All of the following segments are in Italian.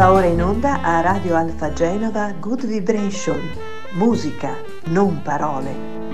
Va ora in onda a Radio Alfa Genova Good Vibration, musica, non parole.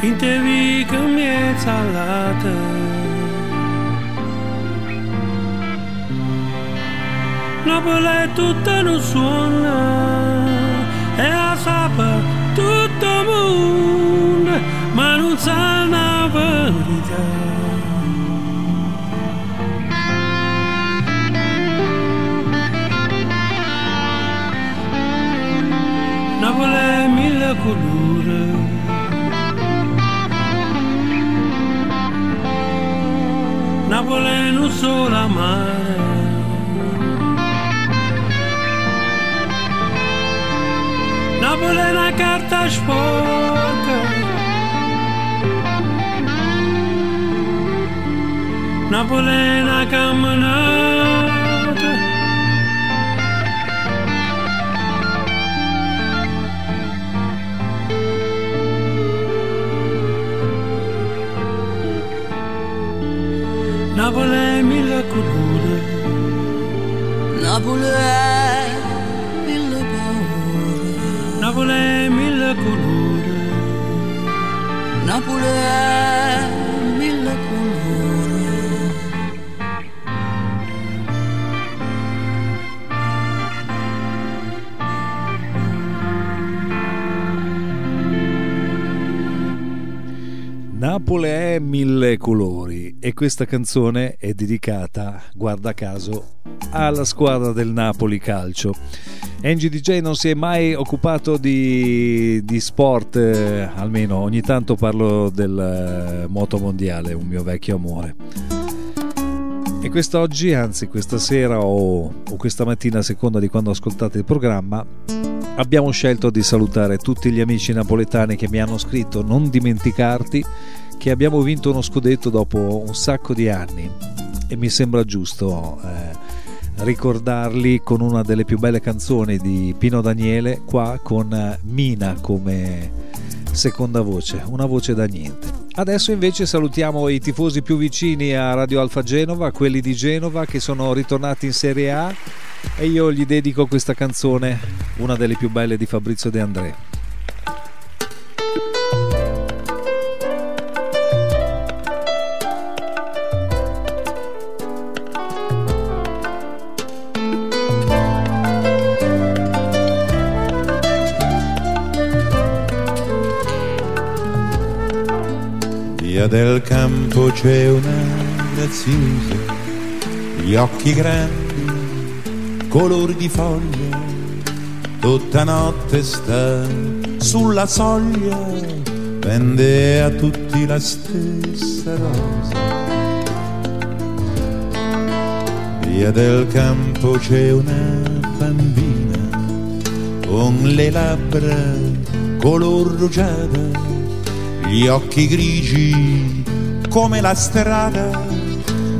Vica mezza allata Napoli è tutta non suona e a sapa tutto mondo ma non sa la verità Napoli mille colore Napoli non solo mare Napoli è una carta sporca Napoli è una È mille paure è mille colore Napoli è mille colore Napoli è mille colori e questa canzone è dedicata, guarda caso, alla squadra del Napoli Calcio. Angie DJ non si è mai occupato di, di sport, eh, almeno ogni tanto parlo del eh, moto mondiale, un mio vecchio amore. E quest'oggi, anzi questa sera o, o questa mattina a seconda di quando ascoltate il programma, abbiamo scelto di salutare tutti gli amici napoletani che mi hanno scritto non dimenticarti che abbiamo vinto uno scudetto dopo un sacco di anni e mi sembra giusto eh, ricordarli con una delle più belle canzoni di Pino Daniele qua con eh, Mina come seconda voce, una voce da niente. Adesso invece salutiamo i tifosi più vicini a Radio Alfa Genova, quelli di Genova che sono ritornati in Serie A e io gli dedico questa canzone, una delle più belle di Fabrizio De André. Del campo c'è una graziosa, gli occhi grandi, colori di foglia, tutta notte sta sulla soglia, vende a tutti la stessa rosa. Via del campo c'è una bambina con le labbra color rugiada gli occhi grigi come la strada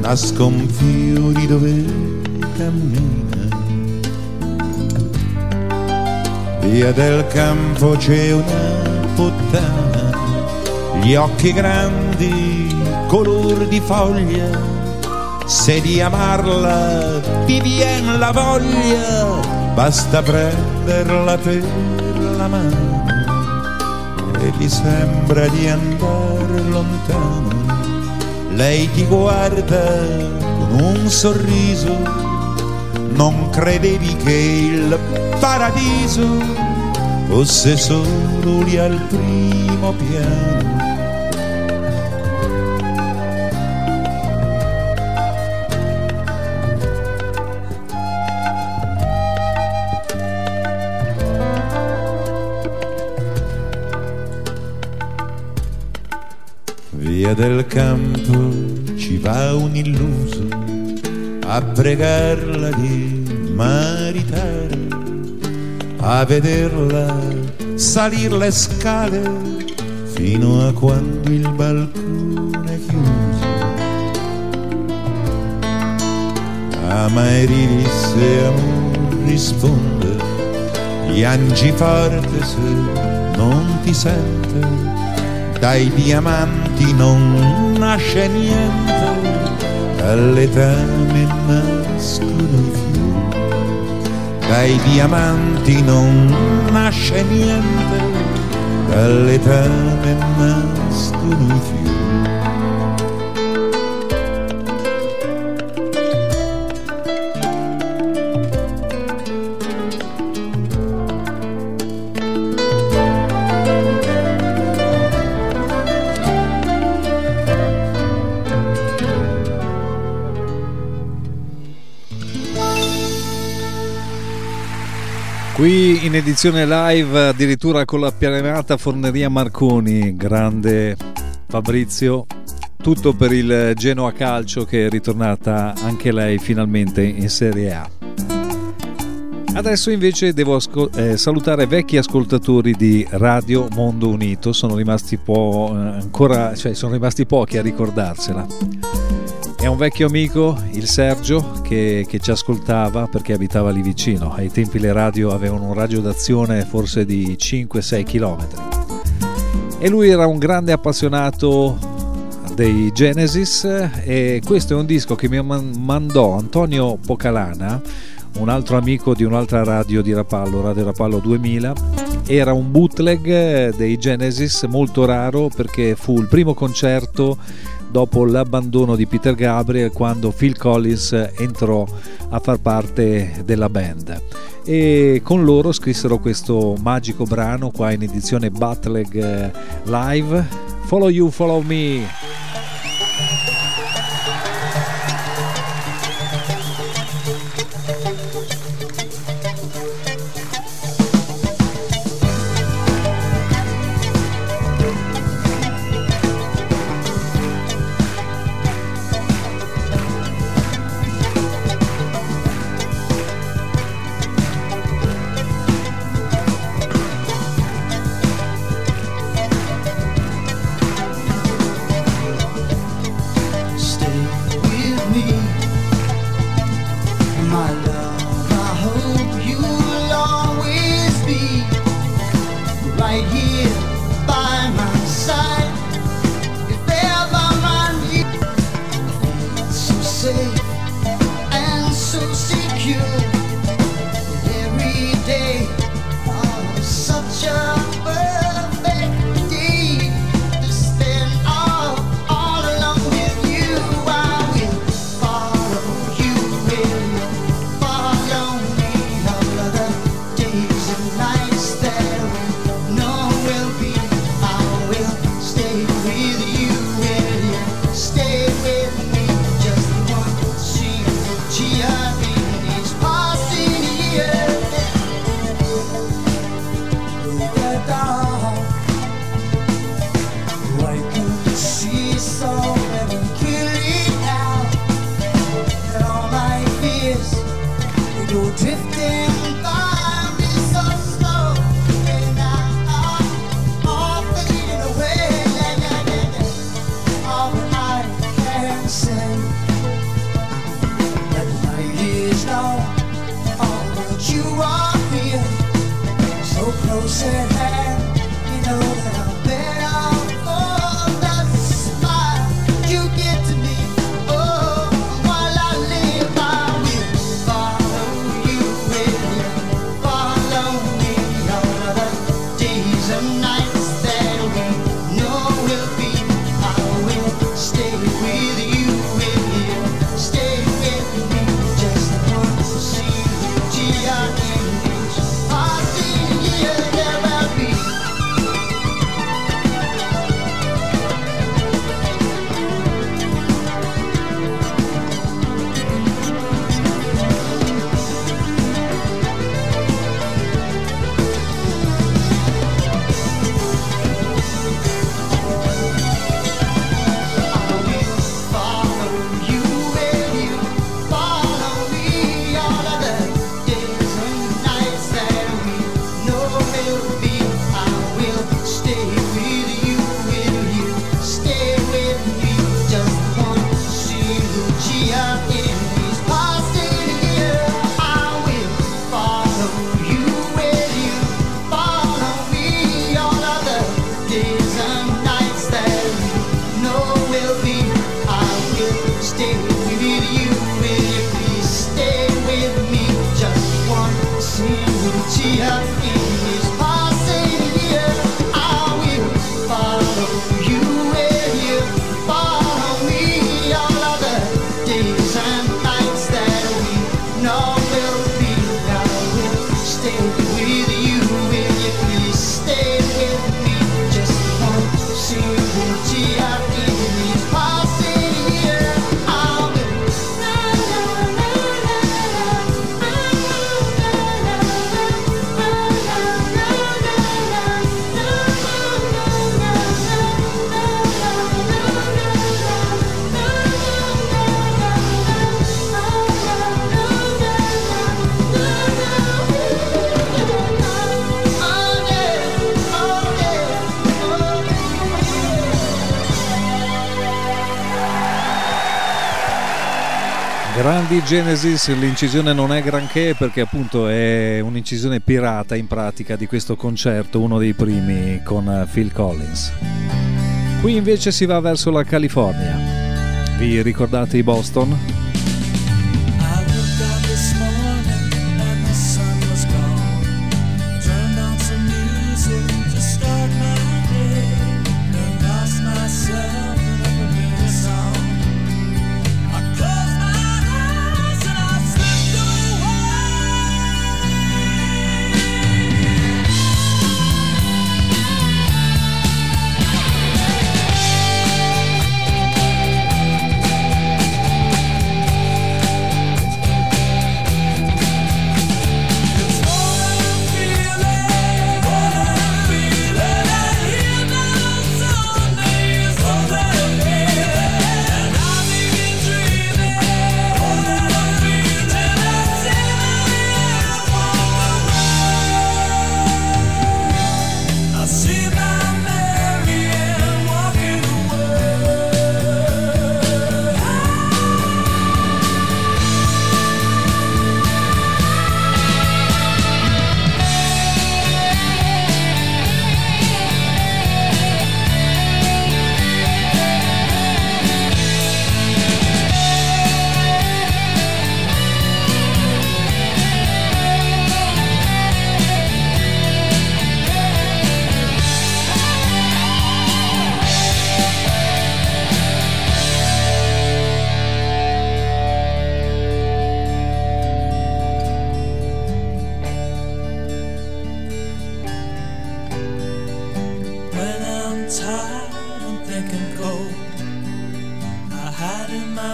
nasconfio di dove cammina. Via del campo c'è una puttana, gli occhi grandi, color di foglia, se di amarla ti vien la voglia, basta prenderla per la mano gli sembra di andare lontano. Lei ti guarda con un sorriso, non credevi che il paradiso fosse solo lì al primo piano via del campo ci va un illuso a pregarla di maritare, a vederla salire le scale fino a quando il balcone è chiuso. Ama e risse amor risponde, piangi forte se non ti sente dai diamanti non nasce niente, dall'etame nascono i fiori, dai diamanti non nasce niente, dall'etame nascono i fiori. Qui in edizione live addirittura con la pianata Forneria Marconi, grande Fabrizio, tutto per il Genoa Calcio che è ritornata anche lei finalmente in Serie A. Adesso invece devo ascol- eh, salutare vecchi ascoltatori di Radio Mondo Unito, sono rimasti, po- eh, ancora, cioè, sono rimasti pochi a ricordarsela. Un vecchio amico, il Sergio, che, che, ci ascoltava perché abitava lì vicino. Ai tempi le radio avevano un raggio d'azione forse di 5-6 km. E lui era un grande appassionato dei Genesis e questo è un disco che mi mandò Antonio Pocalana, un altro amico di un'altra radio di Rapallo, Radio Rapallo 2000. Era un bootleg dei Genesis molto raro perché fu il primo concerto dopo l'abbandono di Peter Gabriel quando Phil Collins entrò a far parte della band. E con loro scrissero questo magico brano qua in edizione Bootleg eh, live. Follow You Follow Me right here. Di Genesis l'incisione non è granché perché appunto è un'incisione pirata in pratica di questo concerto, uno dei primi con Phil Collins. Qui invece si va verso la California. Vi ricordate i Boston?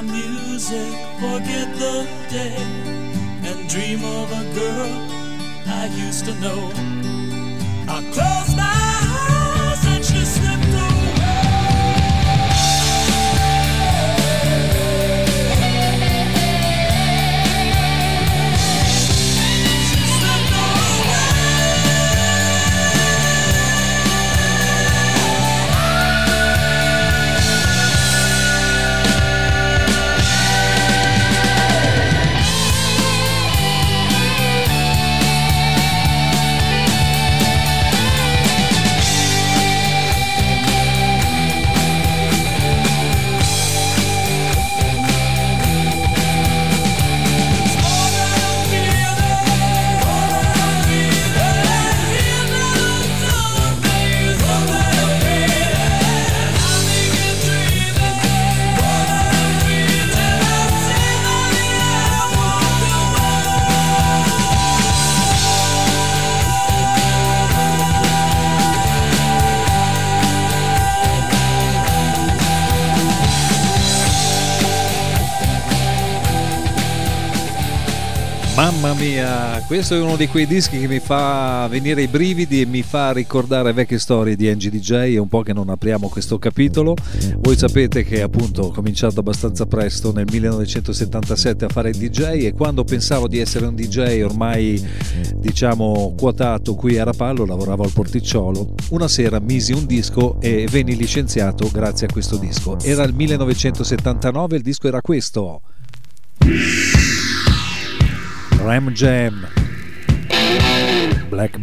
music, forget the day, and dream of a girl I used to know. Questo è uno di quei dischi che mi fa venire i brividi e mi fa ricordare vecchie storie di Angie DJ. È un po' che non apriamo questo capitolo. Voi sapete che appunto ho cominciato abbastanza presto nel 1977 a fare il DJ e quando pensavo di essere un DJ ormai diciamo quotato qui a Rapallo, lavoravo al porticciolo, una sera misi un disco e venni licenziato grazie a questo disco. Era il 1979, il disco era questo. Ram Jam Black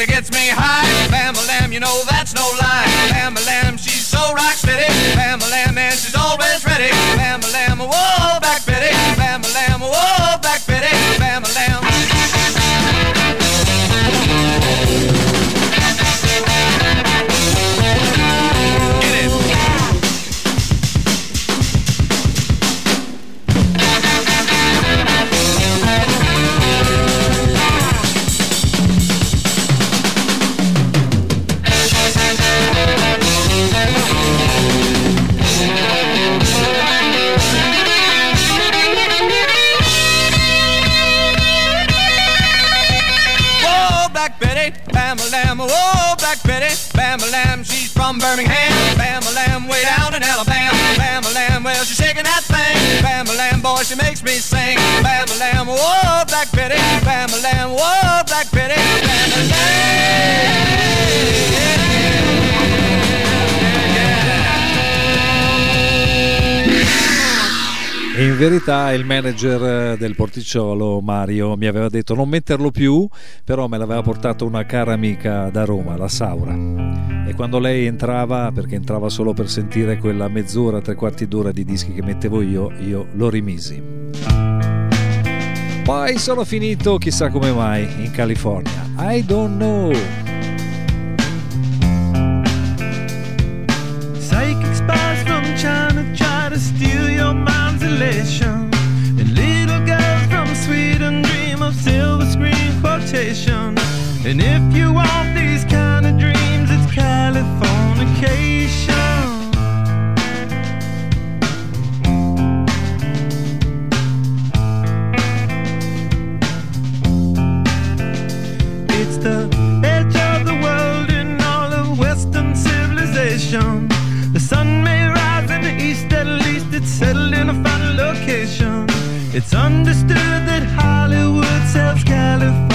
she gets me high. Bam a lamb, you know that's no lie. Bam a lamb, she's so rock steady. Bam a lamb, and she's always ready. Bam a lamb, whoa. Verità il manager del porticciolo Mario mi aveva detto non metterlo più, però me l'aveva portato una cara amica da Roma, la Saura. E quando lei entrava, perché entrava solo per sentire quella mezz'ora, tre quarti d'ora di dischi che mettevo io, io lo rimisi. Poi sono finito chissà come mai in California. I don't know. Understood that Hollywood sells Californication.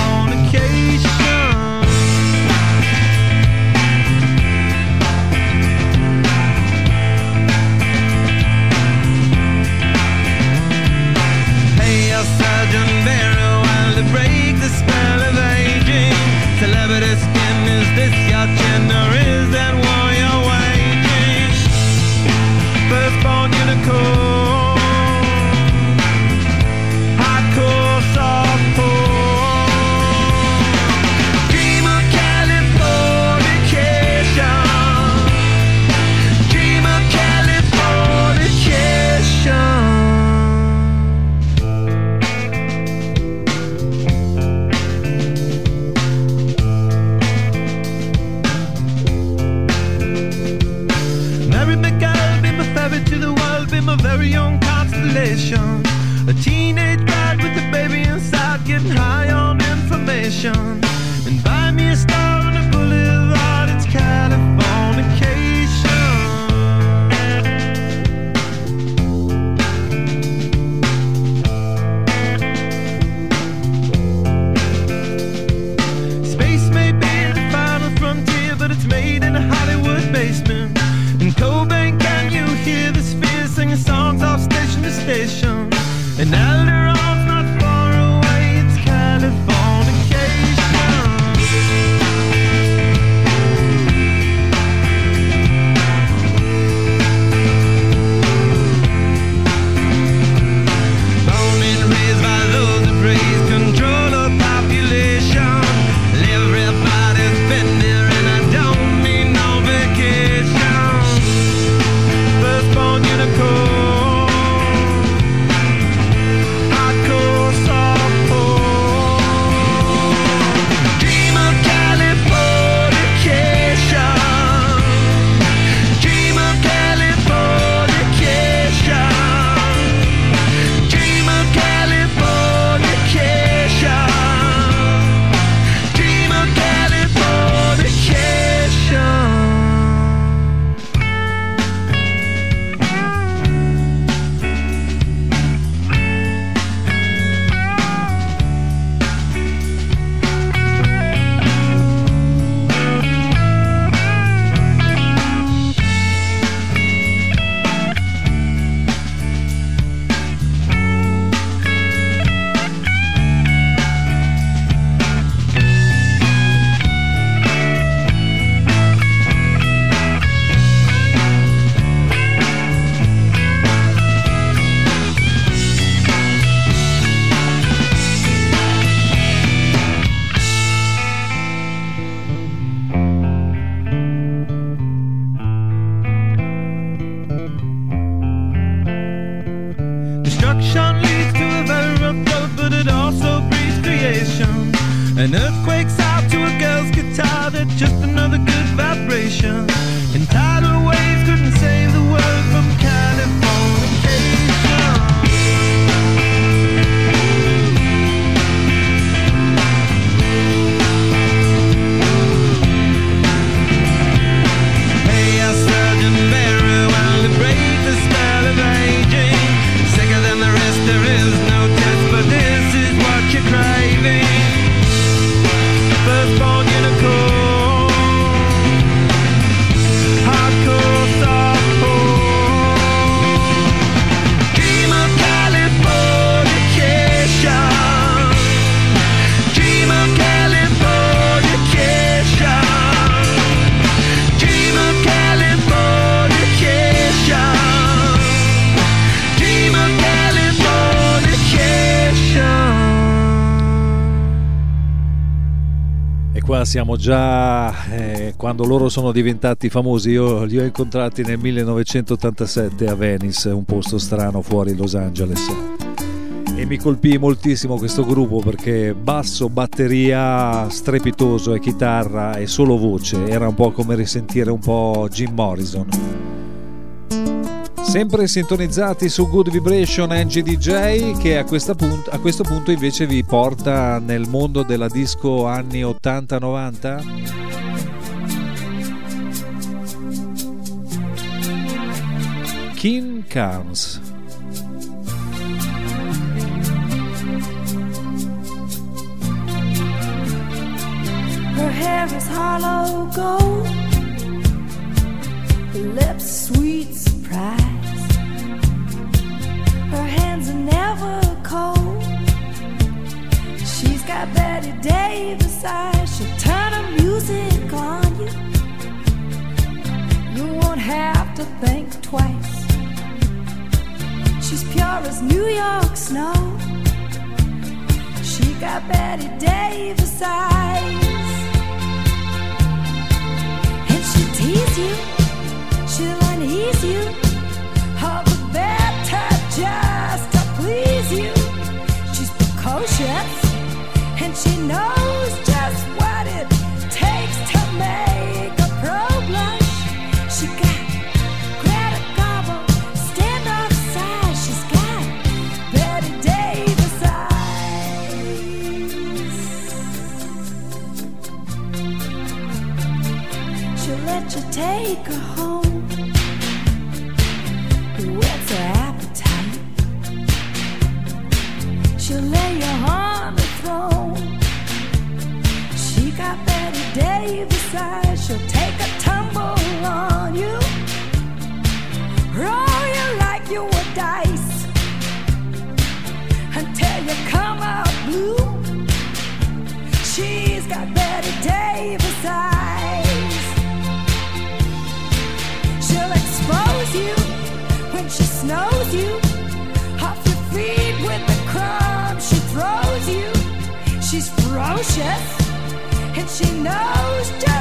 Siamo già eh, quando loro sono diventati famosi. Io li ho incontrati nel 1987 a Venice, un posto strano fuori Los Angeles. E mi colpì moltissimo questo gruppo perché basso, batteria strepitoso e chitarra e solo voce. Era un po' come risentire un po' Jim Morrison. Sempre sintonizzati su Good Vibration NGDJ che a, punto, a questo punto invece vi porta nel mondo della disco anni 80-90. King Carnes. Her hair is hollow gold, lips sweet surprise. Her hands are never cold. She's got Betty Davis eyes. She'll turn her music on you. You won't have to think twice. She's pure as New York snow. She got Betty Davis eyes. And she'll tease you. She'll unease you. All the better and she knows just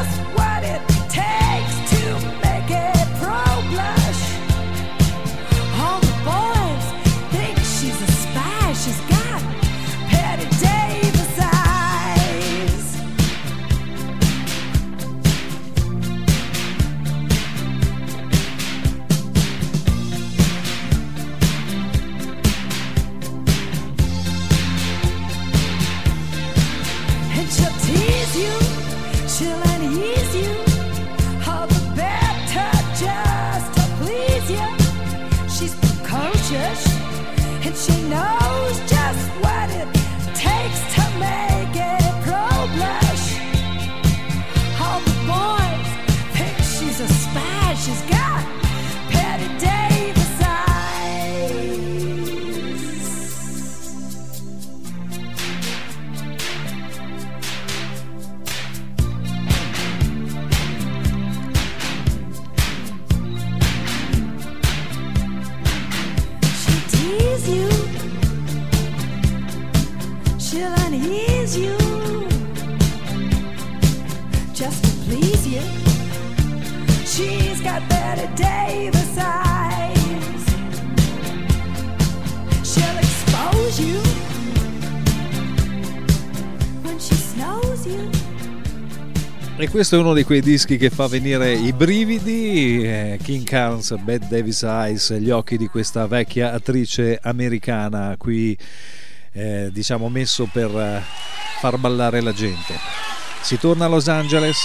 she knows just what it E questo è uno di quei dischi che fa venire i brividi, eh, King Carnes, Bad Davis Eyes, gli occhi di questa vecchia attrice americana qui eh, diciamo messo per eh, far ballare la gente. Si torna a Los Angeles.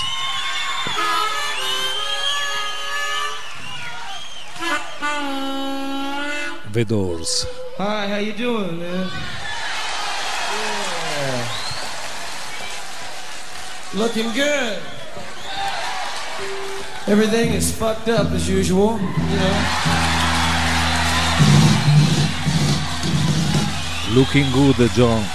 The Doors. Hi, how you doing, man? Looking good. Everything is fucked up as usual, you know. Looking good, John.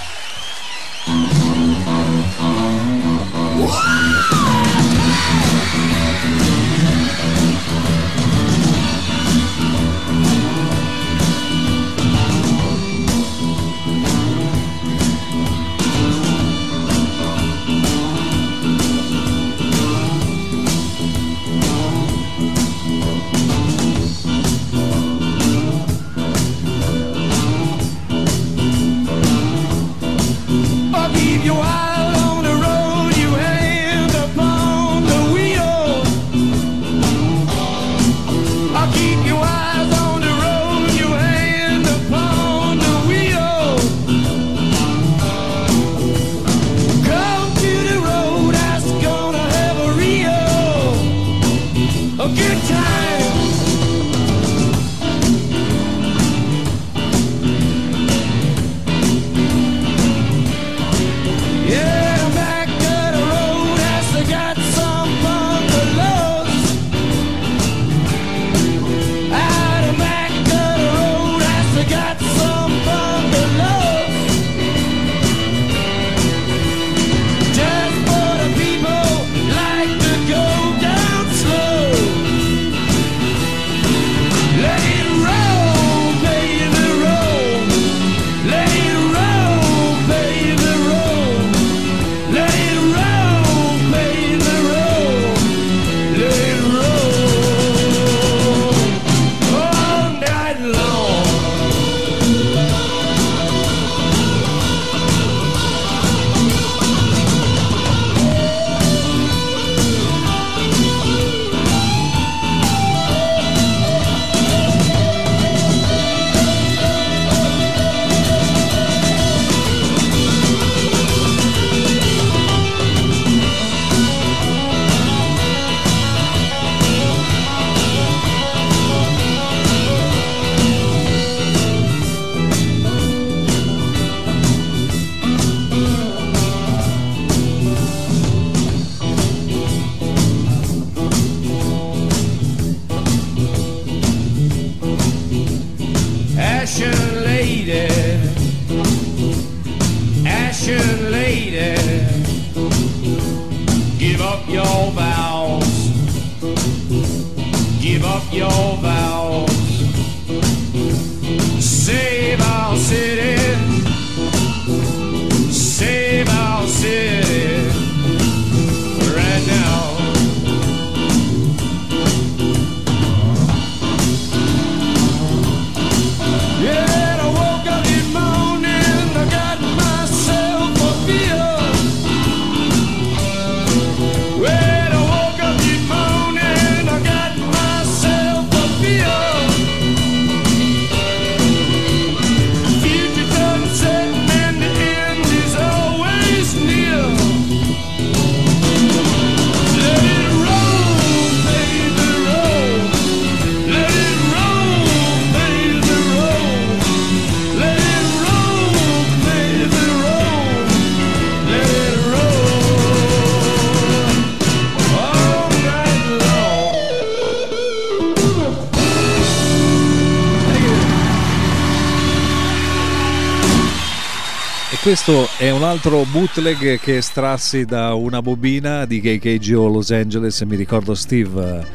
Questo è un altro bootleg che estrassi da una bobina di KKGO Los Angeles. Mi ricordo Steve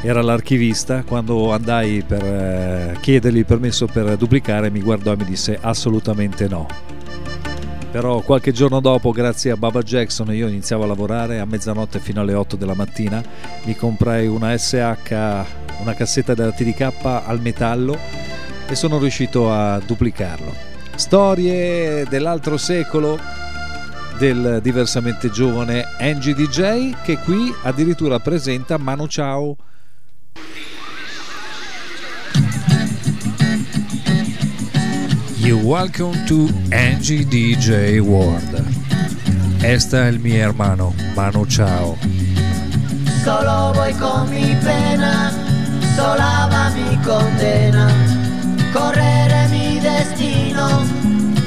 eh, era l'archivista. Quando andai per eh, chiedergli permesso per duplicare, mi guardò e mi disse assolutamente no. Però qualche giorno dopo, grazie a Baba Jackson, io iniziavo a lavorare a mezzanotte fino alle 8 della mattina. Mi comprai una SH, una cassetta della TDK al metallo e sono riuscito a duplicarlo. Storie dell'altro secolo del diversamente giovane Angie DJ che qui addirittura presenta Manu Ciao. You welcome to Angie DJ World. Esta es mi hermano, Manu Chao. Solo voy con mi pena, sola va mi condena. Correré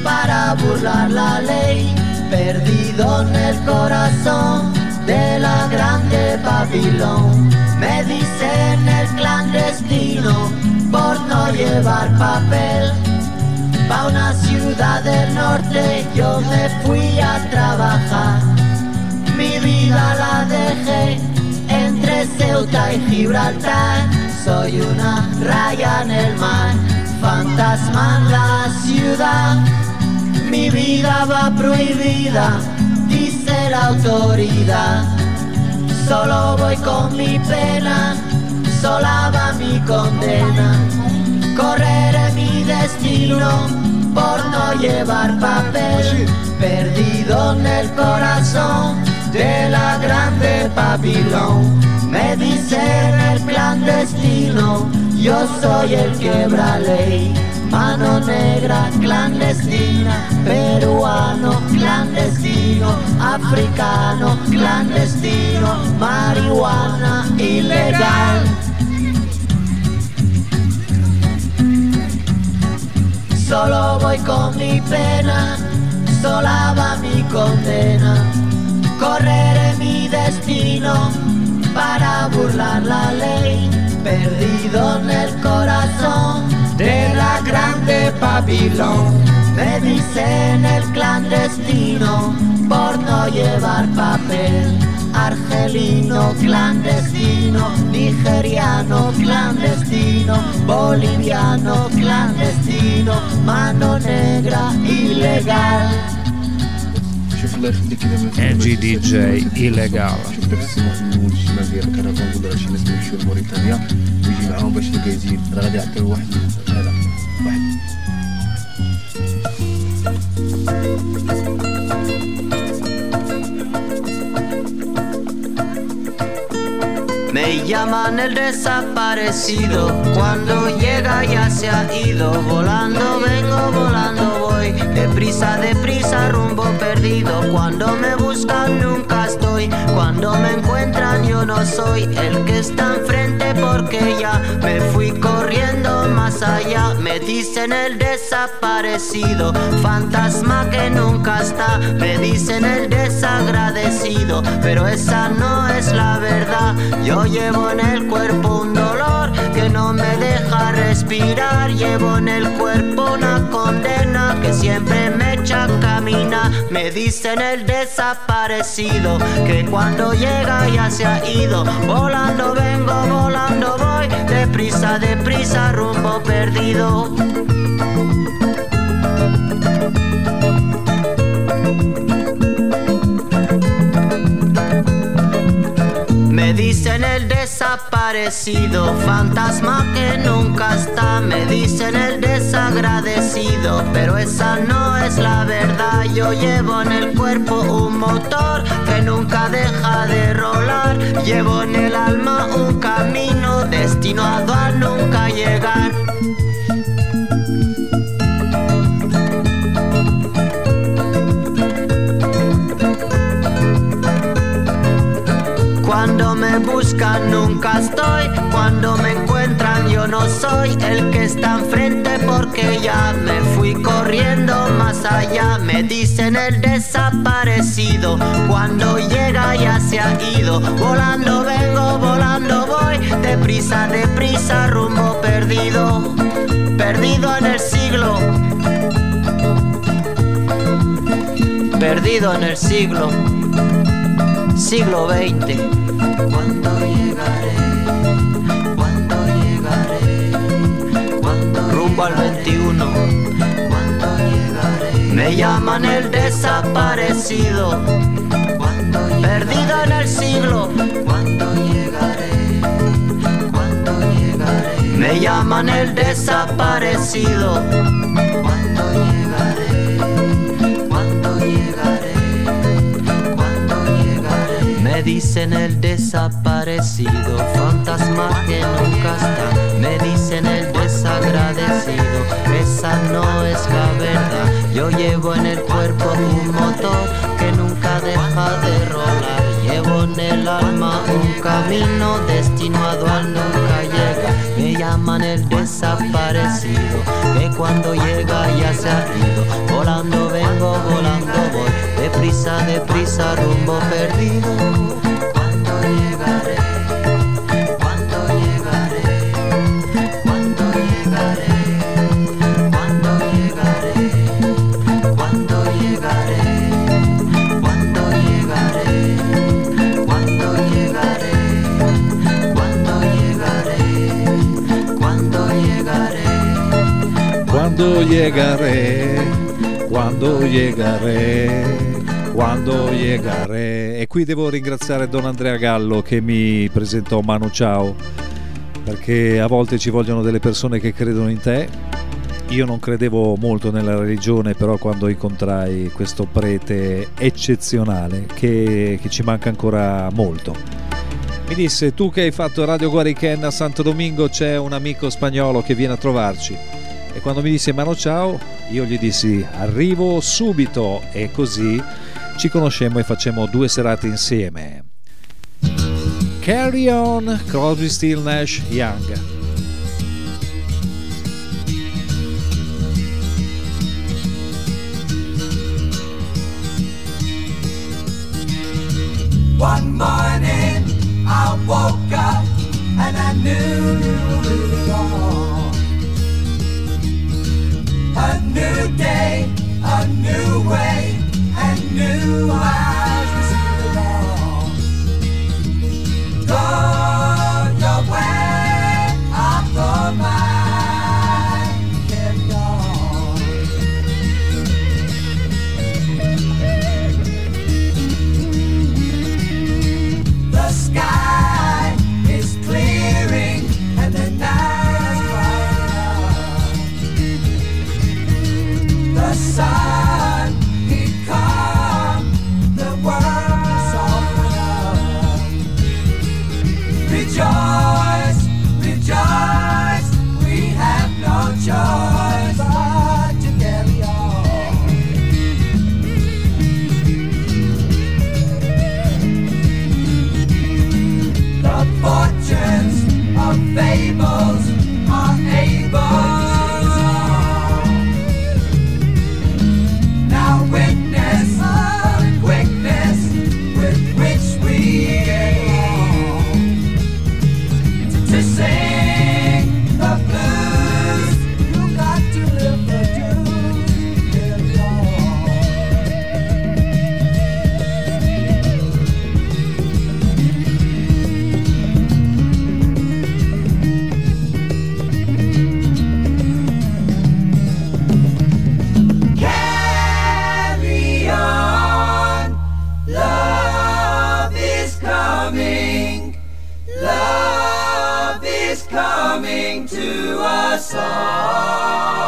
para burlar la ley, perdido en el corazón de la grande Babilón. Me dicen el clandestino por no llevar papel. Pa' una ciudad del norte yo me fui a trabajar. Mi vida la dejé entre Ceuta y Gibraltar. Soy una raya en el mar, fantasma en la ciudad. Mi vida va prohibida, dice la autoridad. Solo voy con mi pena, sola va mi condena. Correré mi destino por no llevar papel, perdido en el corazón de la grande Babilón. Me dicen el clandestino, yo soy el quebra ley. Mano negra clandestina, peruano clandestino, africano clandestino, marihuana ilegal. Solo voy con mi pena, sola va mi condena. Correré mi destino para burlar la ley, perdido en el corazón de la grande Babilón. Me dicen el clandestino por no llevar papel. Argelino clandestino, nigeriano clandestino, boliviano clandestino, mano negra ilegal. شوف الله يخليك اذا ما Angie DJ illegal. شوف داك السماح من الشمال ديال الكندا نقول راه شي ناس يمشيو لموريتانيا ويجي معاهم باش الكايزين راه غادي يعطيو واحد هذا واحد Me llaman el desaparecido, cuando llega ya se ha ido, volando vengo, volando voy, deprisa, deprisa, rumbo perdido, cuando me buscan nunca estoy, cuando me encuentran yo no soy el que está enfrente porque ya me fui corriendo más allá, me dicen el desaparecido, fantasma que nunca está, me dicen el desagradecido, pero esa no es la verdad, yo llevo en el cuerpo un dolor que no me deja respirar. Llevo en el cuerpo una condena que siempre me echa a caminar. Me dicen el desaparecido que cuando llega ya se ha ido. Volando vengo, volando voy. Deprisa, deprisa, rumbo perdido. Me dicen el desaparecido, fantasma que nunca está. Me dicen el desagradecido, pero esa no es la verdad. Yo llevo en el cuerpo un motor que nunca deja de rolar. Llevo en el alma un camino destinado a nunca llegar. Buscan nunca estoy, cuando me encuentran yo no soy el que está enfrente porque ya me fui corriendo más allá. Me dicen el desaparecido, cuando llega ya se ha ido. Volando vengo, volando voy, deprisa, deprisa, rumbo perdido, perdido en el siglo. Perdido en el siglo siglo XX. ¿Cuándo llegaré? ¿Cuándo llegaré? ¿Cuándo rumbo al 21? ¿Cuándo llegaré? Me llaman el desaparecido. ¿Cuándo Perdido en el siglo. ¿Cuándo llegaré? ¿Cuándo llegaré? Me llaman el desaparecido. Dicen el desaparecido, fantasma que nunca está. Me dicen el desagradecido, esa no es la verdad. Yo llevo en el cuerpo un motor que nunca deja de rolar. Llevo en el alma un camino destinado al nunca llega. Me llaman el desaparecido, que cuando llega ya se ha ido. Volando vengo, volando voy, deprisa, deprisa, rumbo perdido. Cuando llegaré, cuando llegaré, cuando llegaré, qui devo ringraziare Don Andrea Gallo che mi presentò Manu Ciao, perché a volte ci vogliono delle persone che credono in te. Io non credevo molto nella religione, però quando incontrai questo prete eccezionale, che, che ci manca ancora molto, mi disse tu che hai fatto Radio Guarichen a Santo Domingo c'è un amico spagnolo che viene a trovarci. E quando mi disse Mano ciao io gli dissi arrivo subito. E così ci conoscemmo e facemmo due serate insieme. Carry on Crosby, Still, Nash, Young Messiah.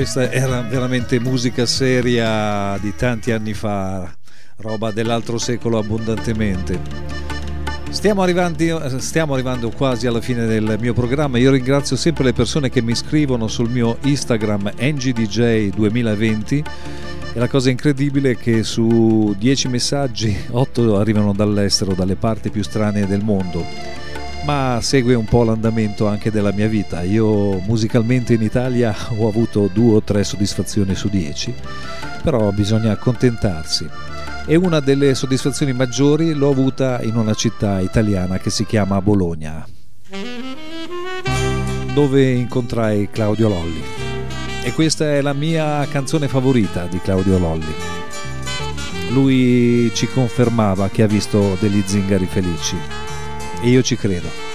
Questa era veramente musica seria di tanti anni fa, roba dell'altro secolo abbondantemente. Stiamo arrivando, stiamo arrivando, quasi alla fine del mio programma. Io ringrazio sempre le persone che mi scrivono sul mio Instagram ngdj2020 e la cosa incredibile è che su 10 messaggi 8 arrivano dall'estero, dalle parti più strane del mondo ma segue un po' l'andamento anche della mia vita. Io musicalmente in Italia ho avuto due o tre soddisfazioni su dieci, però bisogna accontentarsi. E una delle soddisfazioni maggiori l'ho avuta in una città italiana che si chiama Bologna, dove incontrai Claudio Lolli. E questa è la mia canzone favorita di Claudio Lolli. Lui ci confermava che ha visto degli zingari felici e io ci credo.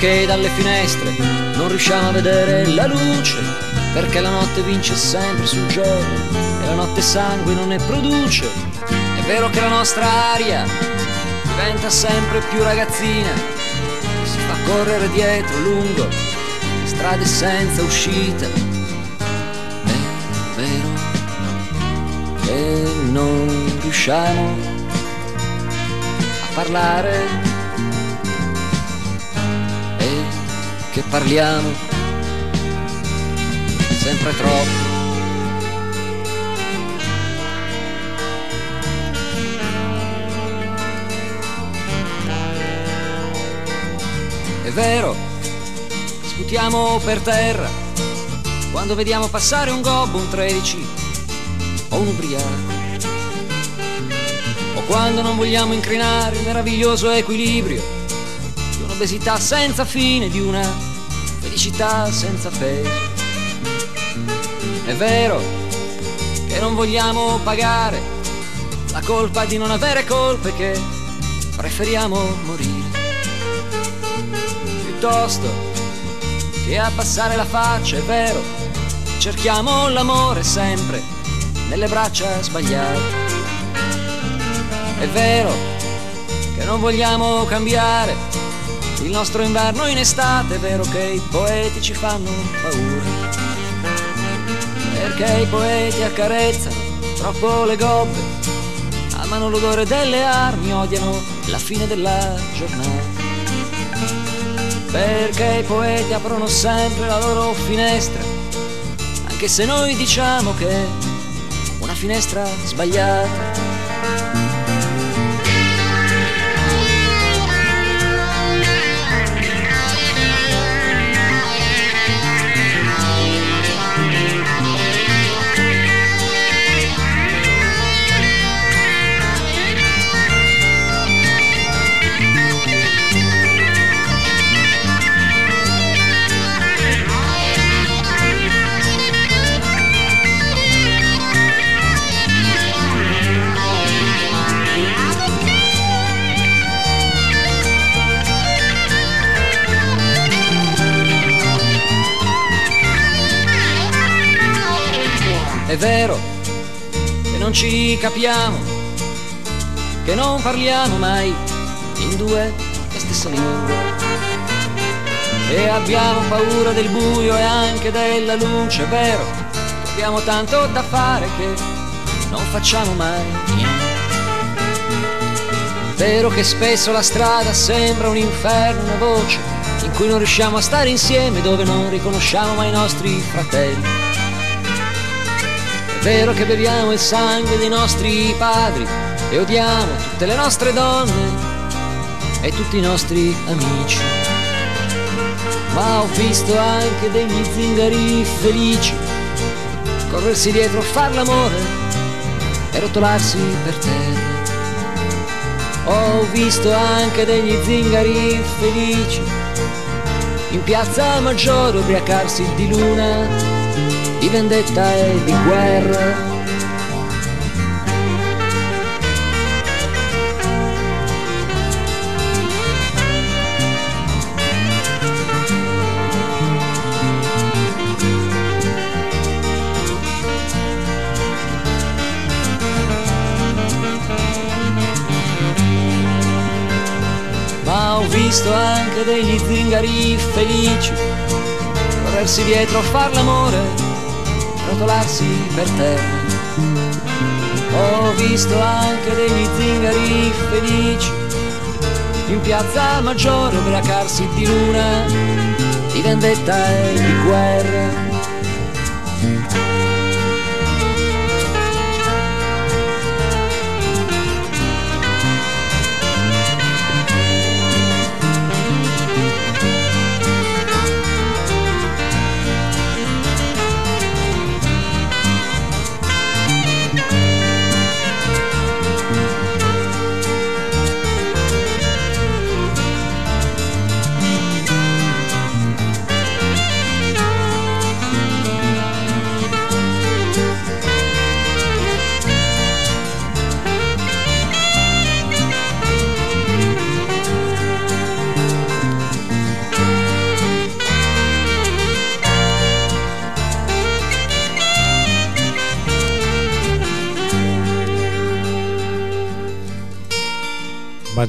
Che dalle finestre non riusciamo a vedere la luce, perché la notte vince sempre sul giorno e la notte sangue non ne produce. È vero che la nostra aria diventa sempre più ragazzina, si fa correre dietro lungo strade senza uscita. È vero che non riusciamo a parlare che parliamo sempre troppo. È vero, sputiamo per terra quando vediamo passare un gobbo, un 13 o un ubriaco. O quando non vogliamo incrinare il meraviglioso equilibrio obesità senza fine, di una felicità senza peso. È vero che non vogliamo pagare la colpa di non avere colpe che preferiamo morire. Piuttosto che abbassare la faccia, è vero, cerchiamo l'amore sempre nelle braccia sbagliate. È vero che non vogliamo cambiare il nostro inverno in estate, è vero che i poeti ci fanno paura. Perché i poeti accarezzano troppo le gobbe, amano l'odore delle armi, odiano la fine della giornata. Perché i poeti aprono sempre la loro finestra, anche se noi diciamo che è una finestra sbagliata. È vero che non ci capiamo, che non parliamo mai in due la stessa lingua. E abbiamo paura del buio e anche della luce, è vero, abbiamo tanto da fare che non facciamo mai niente. Vero che spesso la strada sembra un inferno, una voce in cui non riusciamo a stare insieme, dove non riconosciamo mai i nostri fratelli. Vero che beviamo il sangue dei nostri padri e odiamo tutte le nostre donne e tutti i nostri amici. Ma ho visto anche degli zingari felici corrersi dietro, far l'amore e rotolarsi per terra. Ho visto anche degli zingari felici in piazza Maggiore ubriacarsi di luna, di vendetta e di guerra. Ma ho visto anche degli zingari felici corrersi dietro a far l'amore, rotolarsi per terra. Ho visto anche degli zingari felici in piazza Maggiore ubriacarsi di luna, di vendetta e di guerra.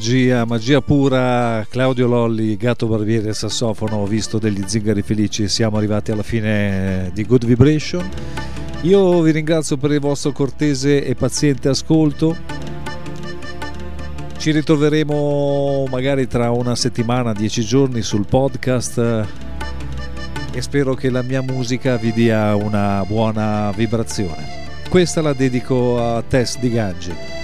Magia, magia pura, Claudio Lolli, Gatto Barbieri e Sassofono, ho visto degli zingari felici, siamo arrivati alla fine di Good Vibration. Io vi ringrazio per il vostro cortese e paziente ascolto. Ci ritroveremo magari tra una settimana, dieci giorni sul podcast e spero che la mia musica vi dia una buona vibrazione. Questa la dedico a Tess di Gangi.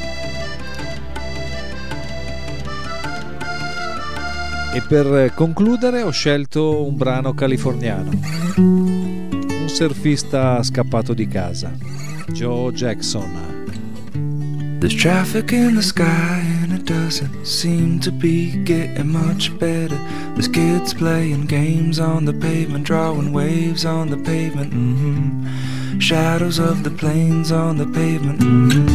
E per concludere ho scelto un brano californiano, un surfista scappato di casa, Joe Jackson. There's traffic in the sky and it doesn't seem to be getting much better. There's kids playing games on the pavement, drawing waves on the pavement. hmm Shadows of the planes on the pavement. hmm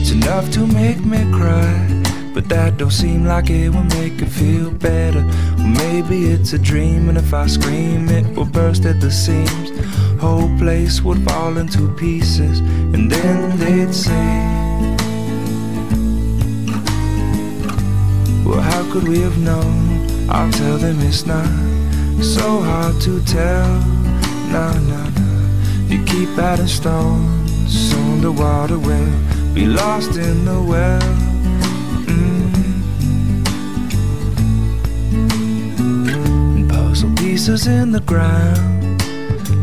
It's enough to make me cry. But that don't seem like it will make it feel better. Maybe it's a dream, and if I scream, it will burst at the seams. Whole place would fall into pieces, and then they'd say, Well, how could we have known? I'll tell them it's not so hard to tell. Nah, nah, nah. You keep adding stones, soon the water will be lost in the well. Pieces in the ground.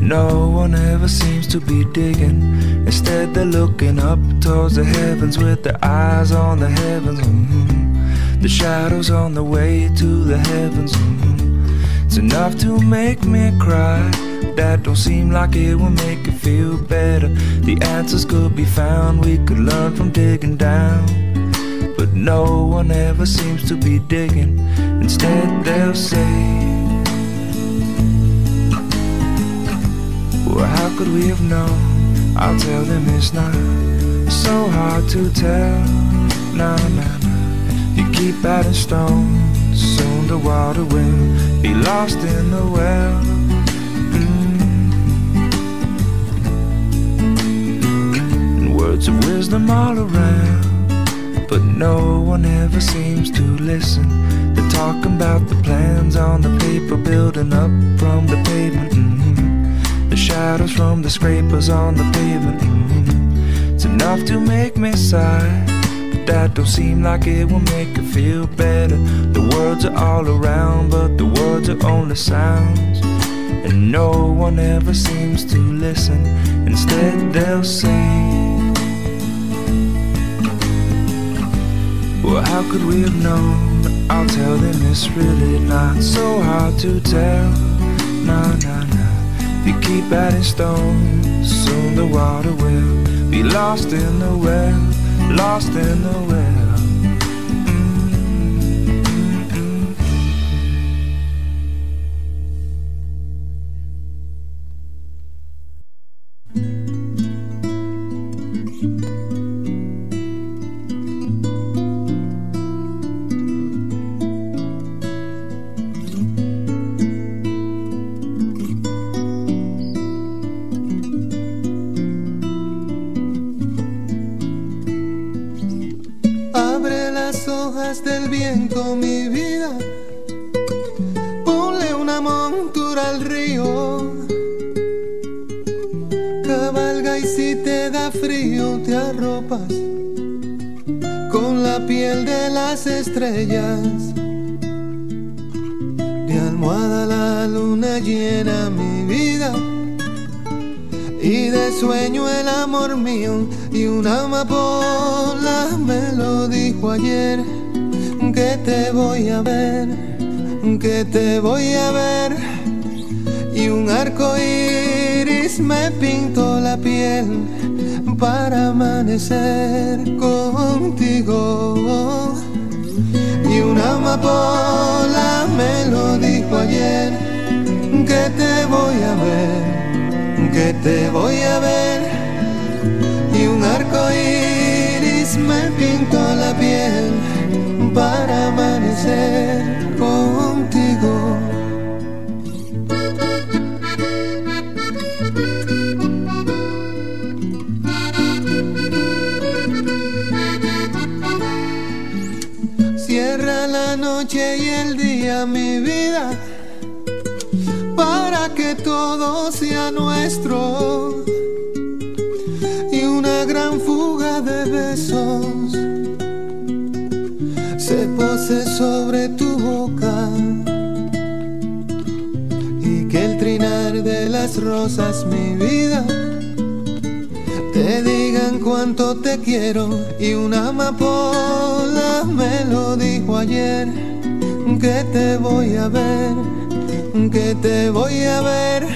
No one ever seems to be digging. Instead, they're looking up towards the heavens with their eyes on the heavens. mhm. The shadows on the way to the heavens. mhm. It's enough to make me cry. That don't seem like it will make it feel better. The answers could be found, we could learn from digging down. But no one ever seems to be digging. Instead, they'll say, Well, how could we have known? I'll tell them it's not so hard to tell. Nah, nah, nah. You keep adding stones, soon the water will be lost in the well. Mm. Words of wisdom all around. but no one ever seems to listen. They're talking about the plans on the paper building up from the pavement. Mm-hmm. Shadows from the scrapers on the pavement. It's enough to make me sigh. But that don't seem like it will make you feel better. The words are all around, but the words are only sounds. And no one ever seems to listen. Instead, they'll sing. Well, how could we have known? I'll tell them it's really not so hard to tell. No. If you keep adding stones, soon the water will be lost in the well, lost in the well. Estrellas. De almohada la luna llena mi vida. Y de sueño el amor mío y una amapola me lo dijo ayer que te voy a ver, que te voy a ver y un arco iris me pintó la piel para amanecer contigo amapola me lo dijo ayer. Que te voy a ver que te voy a que todo sea nuestro y una gran fuga de besos se pose sobre tu boca y que el trinar de las rosas, mi vida, te digan cuánto te quiero y una amapola me lo dijo ayer que te voy a ver que te voy a ver.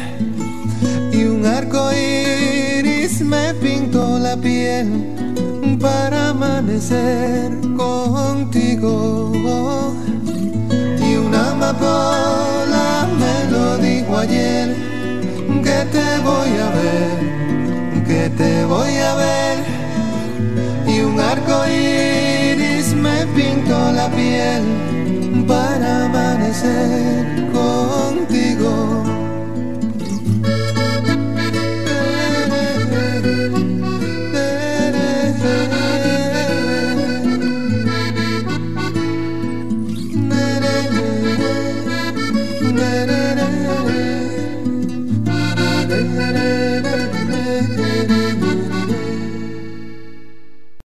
Y un arco iris me pintó la piel para amanecer contigo. Y una amapola me lo dijo ayer que te voy a ver que te voy a ver. Y un arco iris me pintó la piel para amanecer